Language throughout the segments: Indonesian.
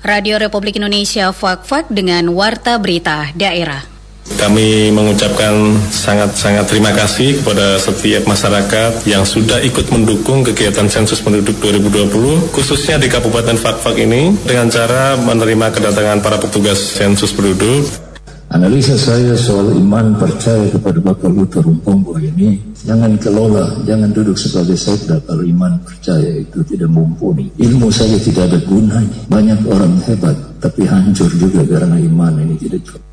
Radio Republik Indonesia Fak-Fak dengan Warta Berita Daerah. Kami mengucapkan sangat-sangat terima kasih kepada setiap masyarakat yang sudah ikut mendukung kegiatan sensus penduduk 2020, khususnya di Kabupaten Fak-Fak ini, dengan cara menerima kedatangan para petugas sensus penduduk. Analisa saya soal iman percaya kepada Bapak Luther Rumpombo ini Jangan kelola, jangan duduk sebagai sekda kalau iman percaya itu tidak mumpuni. Ilmu saja tidak ada gunanya. Banyak orang hebat tapi hancur juga karena iman ini tidak cukup.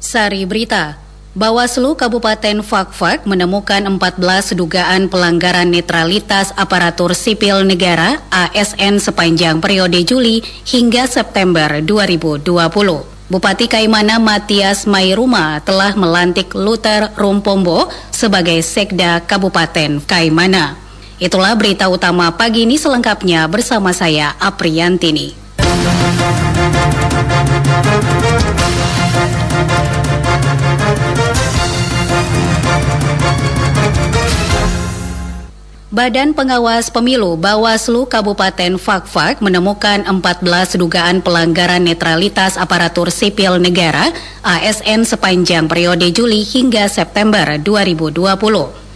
Sari Berita Bawaslu Kabupaten Fakfak menemukan 14 dugaan pelanggaran netralitas aparatur sipil negara ASN sepanjang periode Juli hingga September 2020. Bupati Kaimana Matias Mairuma telah melantik Luther Rumpombo sebagai Sekda Kabupaten Kaimana. Itulah berita utama pagi ini selengkapnya bersama saya Apriantini. Badan Pengawas Pemilu Bawaslu Kabupaten Fakfak menemukan 14 dugaan pelanggaran netralitas aparatur sipil negara ASN sepanjang periode Juli hingga September 2020.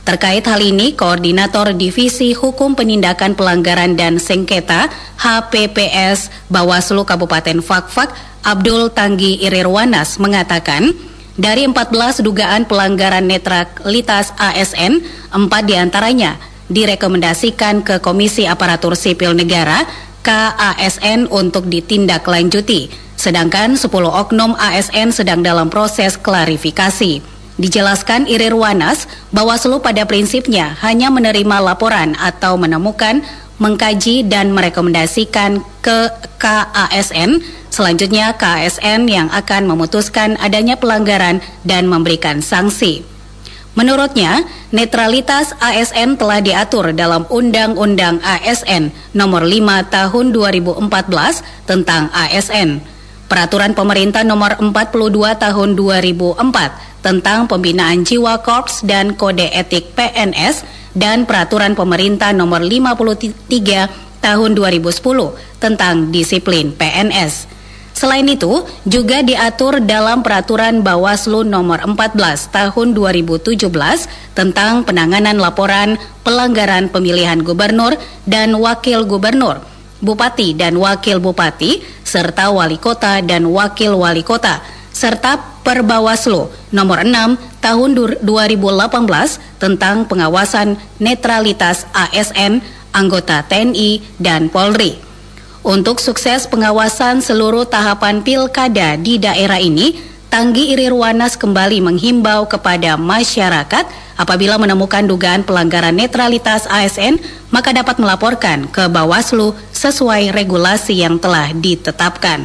Terkait hal ini, Koordinator Divisi Hukum Penindakan Pelanggaran dan Sengketa HPPS Bawaslu Kabupaten Fakfak Abdul Tanggi Irirwanas mengatakan, dari 14 dugaan pelanggaran netralitas ASN, 4 di antaranya direkomendasikan ke Komisi Aparatur Sipil Negara KASN untuk ditindaklanjuti, sedangkan 10 oknum ASN sedang dalam proses klarifikasi. Dijelaskan Irir Wanas, Bawaslu pada prinsipnya hanya menerima laporan atau menemukan, mengkaji dan merekomendasikan ke KASN. Selanjutnya KASN yang akan memutuskan adanya pelanggaran dan memberikan sanksi. Menurutnya, netralitas ASN telah diatur dalam Undang-Undang ASN Nomor 5 Tahun 2014 tentang ASN, Peraturan Pemerintah Nomor 42 Tahun 2004 tentang Pembinaan Jiwa Korps dan Kode Etik PNS dan Peraturan Pemerintah Nomor 53 Tahun 2010 tentang Disiplin PNS. Selain itu, juga diatur dalam Peraturan Bawaslu Nomor 14 Tahun 2017 tentang penanganan laporan pelanggaran pemilihan gubernur dan wakil gubernur, bupati dan wakil bupati, serta wali kota dan wakil wali kota, serta Perbawaslu Nomor 6 Tahun 2018 tentang pengawasan netralitas ASN, anggota TNI dan Polri. Untuk sukses pengawasan seluruh tahapan pilkada di daerah ini, Tanggi Irirwanas kembali menghimbau kepada masyarakat apabila menemukan dugaan pelanggaran netralitas ASN, maka dapat melaporkan ke Bawaslu sesuai regulasi yang telah ditetapkan.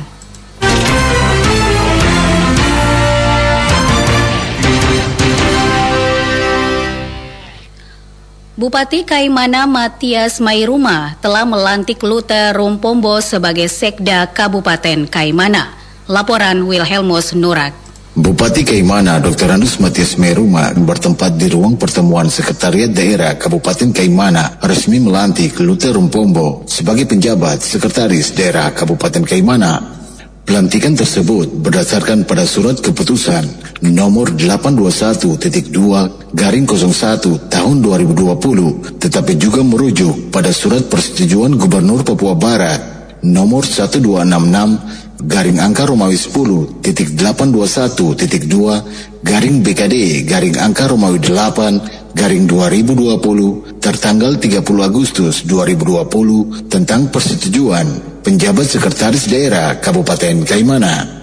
Bupati Kaimana Matias Mairuma telah melantik Luther Rumpombo sebagai Sekda Kabupaten Kaimana. Laporan Wilhelmus Nurak. Bupati Kaimana Dr. Anus Matias Mairuma bertempat di ruang pertemuan Sekretariat Daerah Kabupaten Kaimana resmi melantik Luther Rumpombo sebagai penjabat Sekretaris Daerah Kabupaten Kaimana Pelantikan tersebut berdasarkan pada surat keputusan nomor 821.2 garing 01 tahun 2020 tetapi juga merujuk pada surat persetujuan Gubernur Papua Barat nomor 1266 garing angka Romawi 10 titik 821 garing BKD garing angka Romawi 8 garing 2020 tertanggal 30 Agustus 2020 tentang persetujuan penjabat sekretaris daerah Kabupaten Kaimana.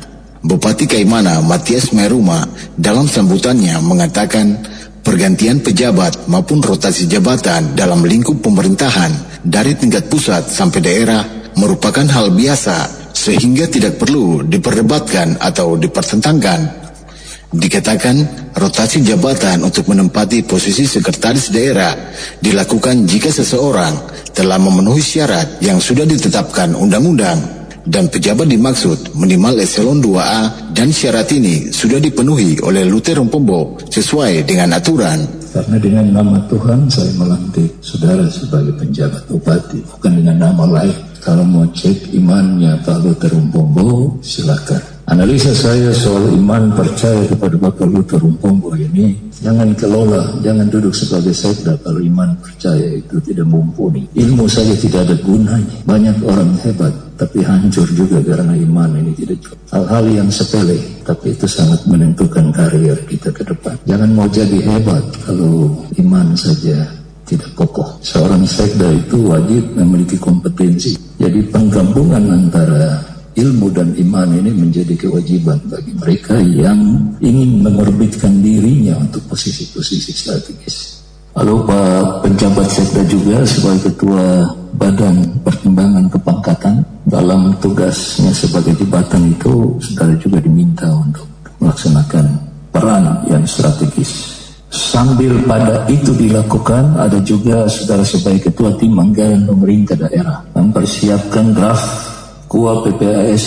Bupati Kaimana Matias Meruma dalam sambutannya mengatakan pergantian pejabat maupun rotasi jabatan dalam lingkup pemerintahan dari tingkat pusat sampai daerah merupakan hal biasa sehingga tidak perlu diperdebatkan atau dipertentangkan. Dikatakan rotasi jabatan untuk menempati posisi sekretaris daerah dilakukan jika seseorang telah memenuhi syarat yang sudah ditetapkan undang-undang. dan pejabat dimaksud minimal eselon 2A dan syarat ini sudah dipenuhi oleh Lute Rompombo sesuai dengan aturan. Karena dengan nama Tuhan saya melantik saudara sebagai penjabat bupati, bukan dengan nama lain. Kalau mau cek imannya Pak Lute Rompombo, silakan. Analisa saya soal iman percaya kepada Bapak Luther Rumpombo ini jangan kelola, jangan duduk sebagai sekda kalau iman percaya itu tidak mumpuni. Ilmu saja tidak ada gunanya. Banyak orang hebat tapi hancur juga karena iman ini tidak cukup. Hal-hal yang sepele tapi itu sangat menentukan karier kita ke depan. Jangan mau jadi hebat kalau iman saja tidak kokoh. Seorang sekda itu wajib memiliki kompetensi. Jadi penggabungan antara ilmu dan iman ini menjadi kewajiban bagi mereka yang ingin mengorbitkan dirinya untuk posisi-posisi strategis. Lalu Pak penjabat sekda juga sebagai ketua Badan Pertimbangan Kepangkatan dalam tugasnya sebagai jabatan itu saudara juga diminta untuk melaksanakan peran yang strategis. Sambil pada itu dilakukan, ada juga saudara sebagai ketua tim anggaran pemerintah daerah mempersiapkan draft KUA PPAS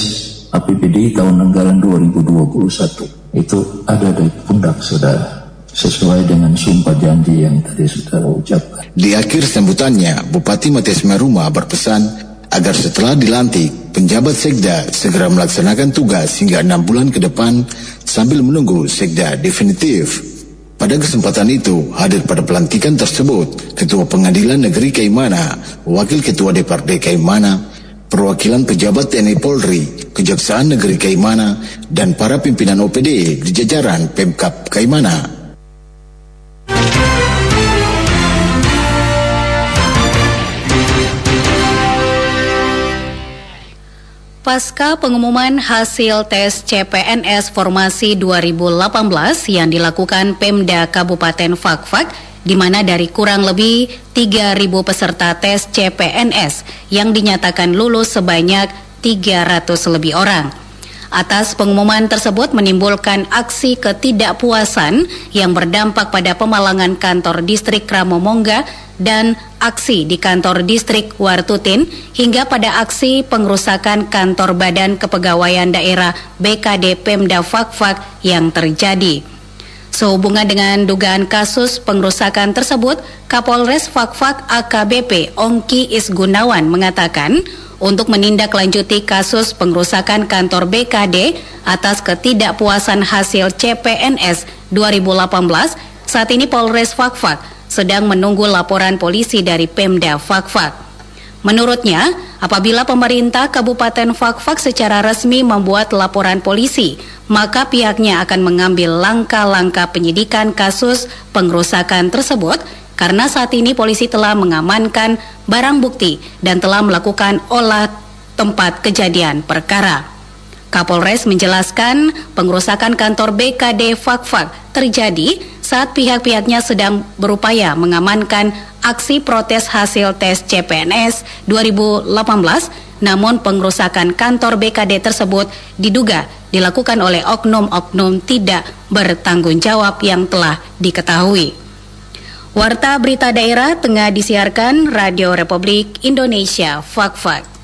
APBD tahun anggaran 2021 itu ada di pundak saudara sesuai dengan sumpah janji yang tadi saudara ucapkan. Di akhir sambutannya, Bupati Matias Maruma berpesan agar setelah dilantik, penjabat Sekda segera melaksanakan tugas hingga enam bulan ke depan sambil menunggu Sekda definitif. Pada kesempatan itu, hadir pada pelantikan tersebut, Ketua Pengadilan Negeri Kaimana, Wakil Ketua DPRD Kaimana, perwakilan pejabat TNI Polri, Kejaksaan Negeri Kaimana, dan para pimpinan OPD di jajaran Pemkap Kaimana. Pasca pengumuman hasil tes CPNS Formasi 2018 yang dilakukan Pemda Kabupaten Fakfak, di mana dari kurang lebih 3.000 peserta tes CPNS yang dinyatakan lulus sebanyak 300 lebih orang. Atas pengumuman tersebut menimbulkan aksi ketidakpuasan yang berdampak pada pemalangan kantor distrik Ramomongga dan aksi di kantor distrik Wartutin hingga pada aksi pengerusakan kantor Badan Kepegawaian Daerah BKD Pemda Fakfak yang terjadi. Sehubungan dengan dugaan kasus pengerusakan tersebut, Kapolres Fakfak AKBP Ongki Isgunawan mengatakan untuk menindaklanjuti kasus pengerusakan kantor BKD atas ketidakpuasan hasil CPNS 2018, saat ini Polres Fakfak sedang menunggu laporan polisi dari Pemda Fakfak. Menurutnya, apabila pemerintah Kabupaten Fakfak secara resmi membuat laporan polisi, maka pihaknya akan mengambil langkah-langkah penyidikan kasus pengerusakan tersebut karena saat ini polisi telah mengamankan barang bukti dan telah melakukan olah tempat kejadian perkara. Kapolres menjelaskan pengerusakan kantor BKD Fakfak terjadi saat pihak-pihaknya sedang berupaya mengamankan aksi protes hasil tes CPNS 2018 namun pengerusakan kantor BKD tersebut diduga dilakukan oleh oknum-oknum tidak bertanggung jawab yang telah diketahui. Warta Berita Daerah tengah disiarkan Radio Republik Indonesia Fakfak.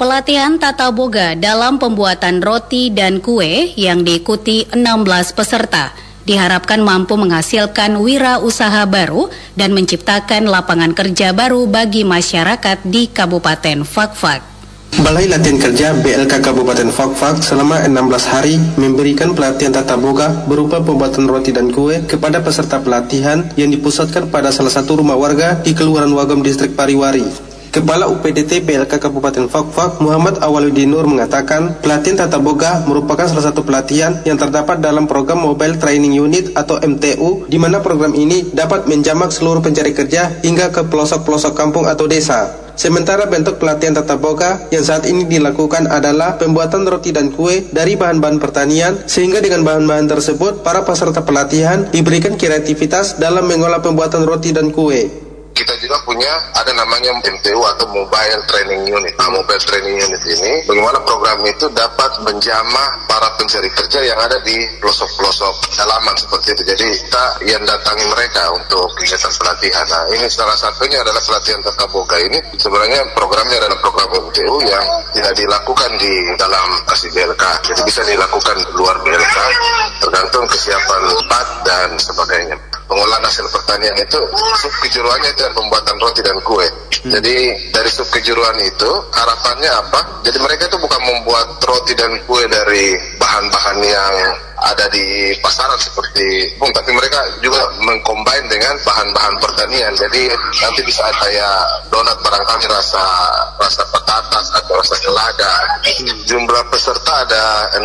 Pelatihan tata boga dalam pembuatan roti dan kue yang diikuti 16 peserta diharapkan mampu menghasilkan wira usaha baru dan menciptakan lapangan kerja baru bagi masyarakat di Kabupaten Fakfak. Balai Latihan Kerja BLK Kabupaten Fakfak selama 16 hari memberikan pelatihan tata boga berupa pembuatan roti dan kue kepada peserta pelatihan yang dipusatkan pada salah satu rumah warga di Kelurahan Wagam Distrik Pariwari. Kepala UPDT PLK Kabupaten Fakfak Muhammad Awaludin Nur mengatakan pelatihan tata boga merupakan salah satu pelatihan yang terdapat dalam program Mobile Training Unit atau MTU di mana program ini dapat menjamak seluruh pencari kerja hingga ke pelosok-pelosok kampung atau desa. Sementara bentuk pelatihan tata boga yang saat ini dilakukan adalah pembuatan roti dan kue dari bahan-bahan pertanian sehingga dengan bahan-bahan tersebut para peserta pelatihan diberikan kreativitas dalam mengolah pembuatan roti dan kue kita juga punya ada namanya MTU atau Mobile Training Unit. Nah, Mobile Training Unit ini bagaimana program itu dapat menjamah para pencari kerja yang ada di pelosok-pelosok dalaman seperti itu. Jadi kita yang datangi mereka untuk kegiatan pelatihan. Nah, ini salah satunya adalah pelatihan tata boga ini. Sebenarnya programnya adalah program MTU yang tidak dilakukan di dalam kasih BLK. Jadi bisa dilakukan di luar BLK tergantung kesiapan tempat dan sebagainya pengolahan hasil pertanian itu kejuruannya itu pembuatan roti dan kue. Hmm. Jadi dari sub kejuruan itu harapannya apa? Jadi mereka itu bukan membuat roti dan kue dari bahan-bahan yang ada di pasaran seperti pun, tapi mereka juga mengcombine dengan bahan-bahan pertanian. Jadi nanti bisa ada kayak donat barangkali rasa rasa petatas atau rasa selada. Hmm. Jumlah peserta ada 16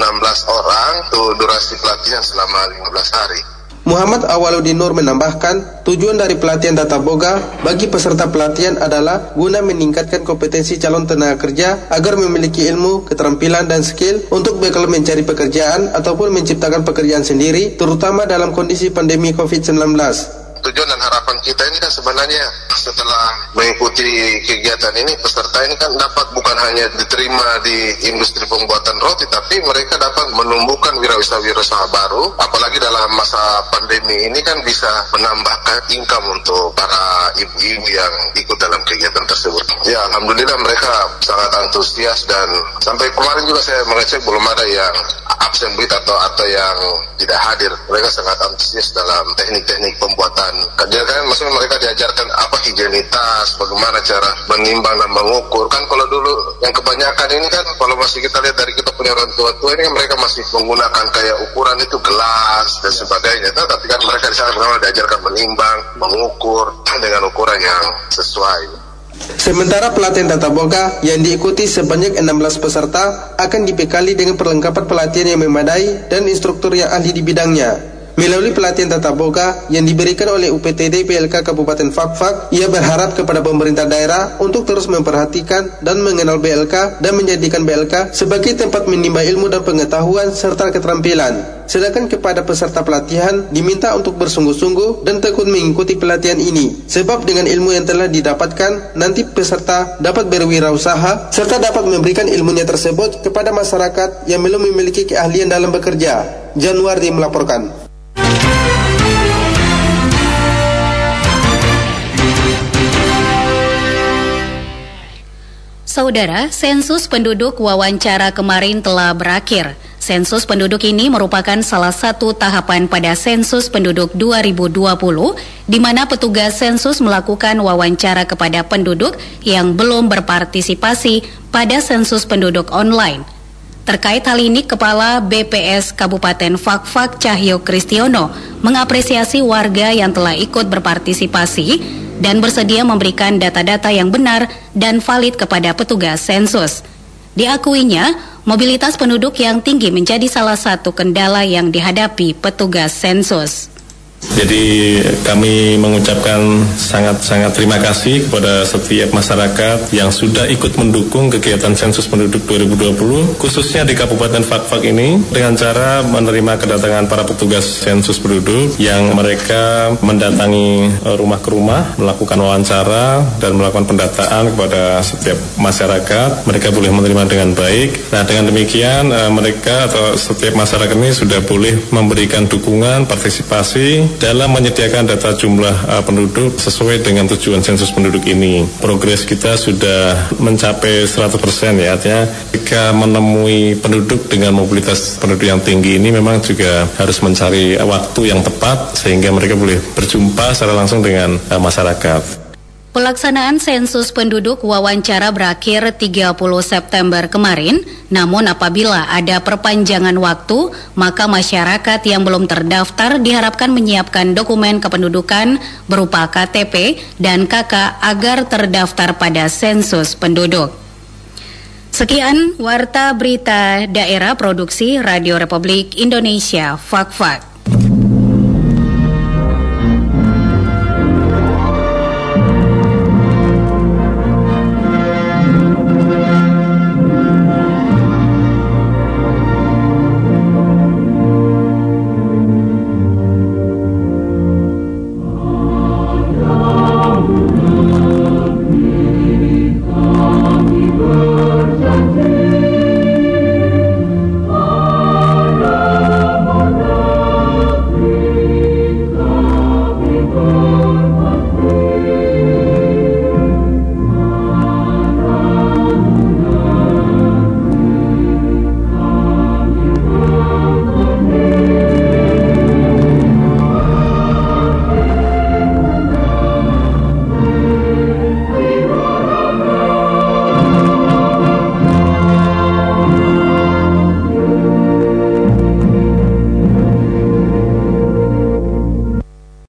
orang, tuh durasi pelatihan selama 15 hari. Muhammad Awaludin Nur menambahkan, tujuan dari pelatihan tata boga bagi peserta pelatihan adalah guna meningkatkan kompetensi calon tenaga kerja agar memiliki ilmu, keterampilan, dan skill untuk bekal mencari pekerjaan ataupun menciptakan pekerjaan sendiri, terutama dalam kondisi pandemi COVID-19 tujuan dan harapan kita ini kan sebenarnya setelah mengikuti kegiatan ini peserta ini kan dapat bukan hanya diterima di industri pembuatan roti tapi mereka dapat menumbuhkan wirausaha-wirausaha baru apalagi dalam masa pandemi ini kan bisa menambahkan income untuk para ibu-ibu yang ikut dalam kegiatan tersebut. Ya alhamdulillah mereka sangat antusias dan sampai kemarin juga saya mengecek belum ada yang absen atau atau yang tidak hadir. Mereka sangat antusias dalam teknik-teknik pembuatan kerja kan maksudnya mereka diajarkan apa higienitas, bagaimana cara menimbang dan mengukur. Kan kalau dulu yang kebanyakan ini kan kalau masih kita lihat dari kita punya orang tua-tua ini kan mereka masih menggunakan kayak ukuran itu gelas dan sebagainya. Nah, tapi kan mereka di sana diajarkan menimbang, mengukur dengan ukuran yang sesuai. Sementara pelatihan tata boga yang diikuti sebanyak 16 peserta akan dibekali dengan perlengkapan pelatihan yang memadai dan instruktur yang ahli di bidangnya. Melalui pelatihan tata boga yang diberikan oleh UPTD PLK Kabupaten Fakfak, ia berharap kepada pemerintah daerah untuk terus memperhatikan dan mengenal BLK dan menjadikan BLK sebagai tempat menimba ilmu dan pengetahuan serta keterampilan. Sedangkan kepada peserta pelatihan diminta untuk bersungguh-sungguh dan tekun mengikuti pelatihan ini. Sebab dengan ilmu yang telah didapatkan, nanti peserta dapat berwirausaha serta dapat memberikan ilmunya tersebut kepada masyarakat yang belum memiliki keahlian dalam bekerja. Januari melaporkan. Saudara, sensus penduduk wawancara kemarin telah berakhir. Sensus penduduk ini merupakan salah satu tahapan pada sensus penduduk 2020 di mana petugas sensus melakukan wawancara kepada penduduk yang belum berpartisipasi pada sensus penduduk online. Terkait hal ini, Kepala BPS Kabupaten Fakfak Cahyo Kristiono mengapresiasi warga yang telah ikut berpartisipasi dan bersedia memberikan data-data yang benar dan valid kepada petugas sensus. Diakuinya, mobilitas penduduk yang tinggi menjadi salah satu kendala yang dihadapi petugas sensus. Jadi kami mengucapkan sangat-sangat terima kasih kepada setiap masyarakat yang sudah ikut mendukung kegiatan sensus penduduk 2020 khususnya di Kabupaten Fakfak ini dengan cara menerima kedatangan para petugas sensus penduduk yang mereka mendatangi eh, rumah ke rumah melakukan wawancara dan melakukan pendataan kepada setiap masyarakat. Mereka boleh menerima dengan baik. Nah dengan demikian eh, mereka atau setiap masyarakat ini sudah boleh memberikan dukungan partisipasi dalam menyediakan data jumlah uh, penduduk sesuai dengan tujuan sensus penduduk ini. Progres kita sudah mencapai 100% ya, artinya jika menemui penduduk dengan mobilitas penduduk yang tinggi ini memang juga harus mencari waktu yang tepat sehingga mereka boleh berjumpa secara langsung dengan uh, masyarakat. Pelaksanaan sensus penduduk wawancara berakhir 30 September kemarin, namun apabila ada perpanjangan waktu, maka masyarakat yang belum terdaftar diharapkan menyiapkan dokumen kependudukan berupa KTP dan KK agar terdaftar pada sensus penduduk. Sekian warta berita daerah produksi Radio Republik Indonesia, Fak-Fak.